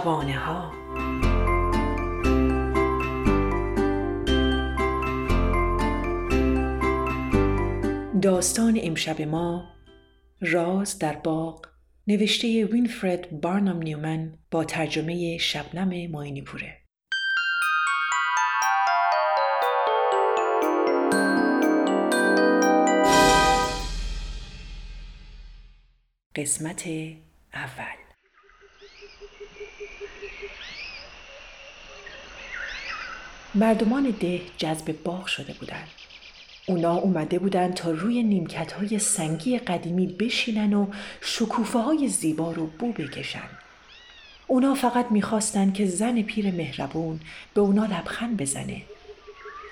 شبانه ها داستان امشب ما راز در باغ نوشته وینفرد بارنام نیومن با ترجمه شبنم ماینی پوره. قسمت اول مردمان ده جذب باغ شده بودند. اونا اومده بودند تا روی نیمکت های سنگی قدیمی بشینن و شکوفه های زیبا رو بو بکشن. اونا فقط می‌خواستن که زن پیر مهربون به اونا لبخند بزنه.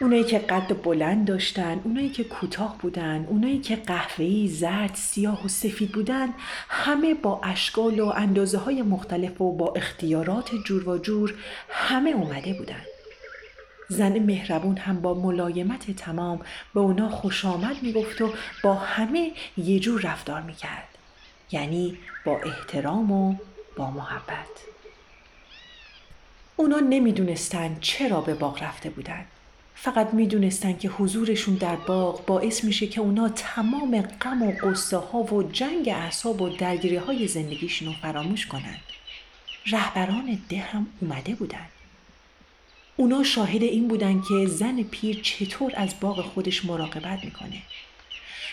اونایی که قد بلند داشتن، اونایی که کوتاه بودن، اونایی که قهوه‌ای، زرد، سیاه و سفید بودن، همه با اشکال و اندازه های مختلف و با اختیارات جور و جور همه اومده بودن. زن مهربون هم با ملایمت تمام به اونا خوش آمد می‌گفت و با همه یه جور رفتار می‌کرد. یعنی با احترام و با محبت. اونا نمی‌دونستن چرا به باغ رفته بودن. فقط می‌دونستن که حضورشون در باغ باعث میشه که اونا تمام غم و قصه ها و جنگ اعصاب و درگیری های زندگیشون رو فراموش کنن. رهبران ده هم اومده بودن. اونا شاهد این بودن که زن پیر چطور از باغ خودش مراقبت می‌کنه.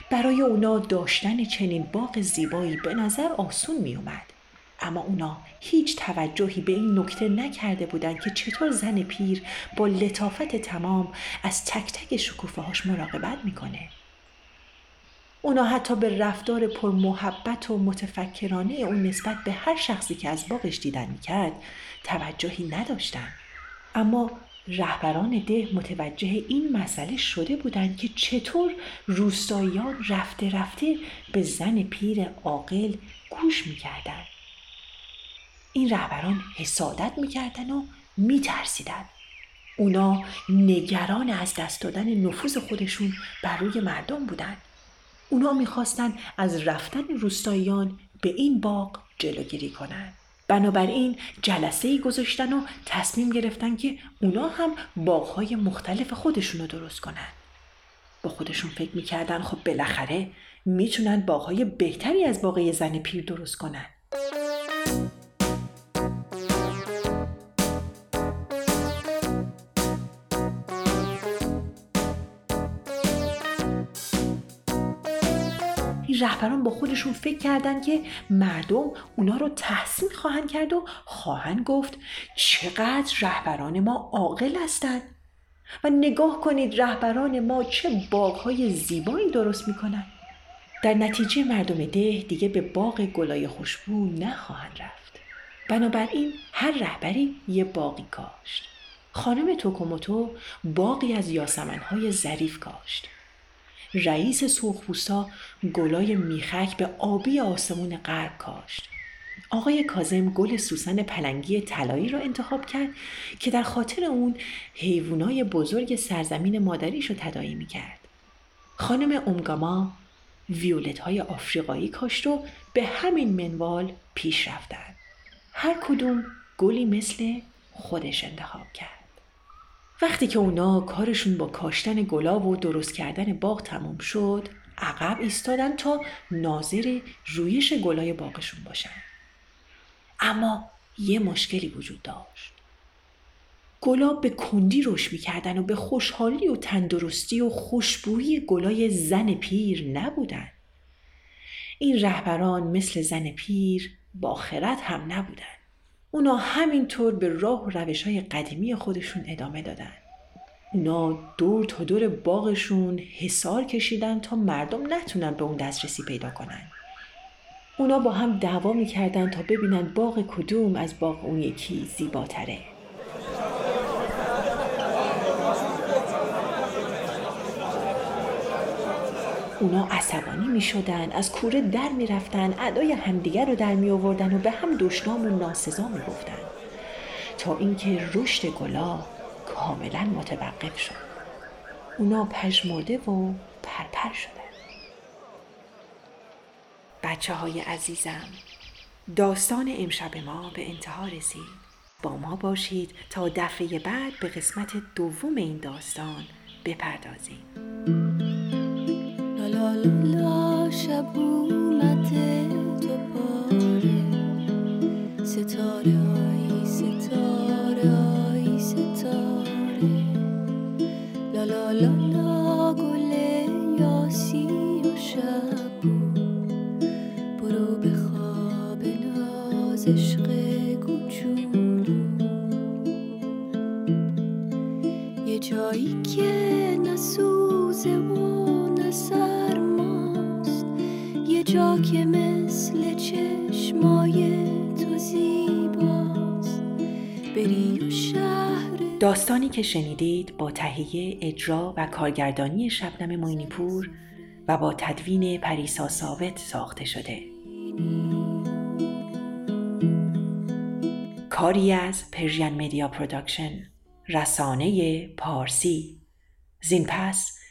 برای اونا داشتن چنین باغ زیبایی به نظر آسون می اومد. اما اونا هیچ توجهی به این نکته نکرده بودند که چطور زن پیر با لطافت تمام از تک تک شکوفه هاش مراقبت می‌کنه. اونا حتی به رفتار پر محبت و متفکرانه اون نسبت به هر شخصی که از باغش دیدن می‌کرد توجهی نداشتند. اما رهبران ده متوجه این مسئله شده بودند که چطور روستاییان رفته رفته به زن پیر عاقل گوش می‌کردند. این رهبران حسادت می‌کردن و میترسیدن اونا نگران از دست دادن نفوذ خودشون بر روی مردم بودند. اونا می‌خواستن از رفتن روستاییان به این باغ جلوگیری کنند. بنابراین جلسه ای گذاشتن و تصمیم گرفتن که اونا هم باغهای مختلف خودشون رو درست کنن. با خودشون فکر می‌کردن خب بالاخره می‌تونن باغهای بهتری از باغ زن پیر درست کنن. رهبران با خودشون فکر کردن که مردم اونا رو تحسین خواهند کرد و خواهند گفت چقدر رهبران ما عاقل هستند. و نگاه کنید رهبران ما چه باغهای زیبایی درست می‌کنن در نتیجه مردم ده دیگه به باغ گلای خوشبو نخواهند رفت. بنابراین هر رهبری یه باقی کاشت. خانم توکوموتو باقی از یاسمنهای ظریف کاشت. رئیس سرخپوستا گلای میخک به آبی آسمون غرب کاشت. آقای کازم گل سوسن پلنگی طلایی را انتخاب کرد که در خاطر اون حیوانای بزرگ سرزمین مادریش رو تدایی می‌کرد. خانم امگاما ویولت های آفریقایی کاشت و به همین منوال پیش رفتن هر کدوم گلی مثل خودش انتخاب کرد. وقتی که اونا کارشون با کاشتن گلاب و درست کردن باغ تمام شد عقب ایستادن تا ناظر رویش گلای باغشون باشن. اما یه مشکلی وجود داشت. گلاب به کندی رشد می‌کردن و به خوشحالی و تندرستی و خوشبویی گلای زن پیر نبودن. این رهبران مثل زن پیر با خرد هم نبودن. اونا همینطور به راه و روش های قدیمی خودشون ادامه دادن. اونا دور تا دور باغشون حسار کشیدن تا مردم نتونن به اون دسترسی پیدا کنن. اونا با هم دعوا می‌کردن تا ببینن باغ کدوم از باغ اون یکی زیباتره. اونا عصبانی می شدن از کوره در می رفتن ادای همدیگر رو در می آوردن و به هم دشنام و ناسزا می گفتن تا اینکه رشد گلا کاملا متوقف شد. اونا پژمرده و پرپر شدن. بچه های عزیزم داستان امشب ما به انتها رسید. با ما باشید تا دفعه بعد به قسمت دوم این داستان بپردازیم. لا شب اومده دوباره. ستاره آی ستاره آی ستاره. لا لا لا لا گل یاسی و برو به خواب ناز جا که مثل چشمای تو زیباست. بری و شهر داستانی که شنیدید با تهیه اجرا و کارگردانی شبنم معینی‌پور و با تدوین پریسا ثابت ساخته شده. کاری از Persian Media Production رسانه پارسی. زین پس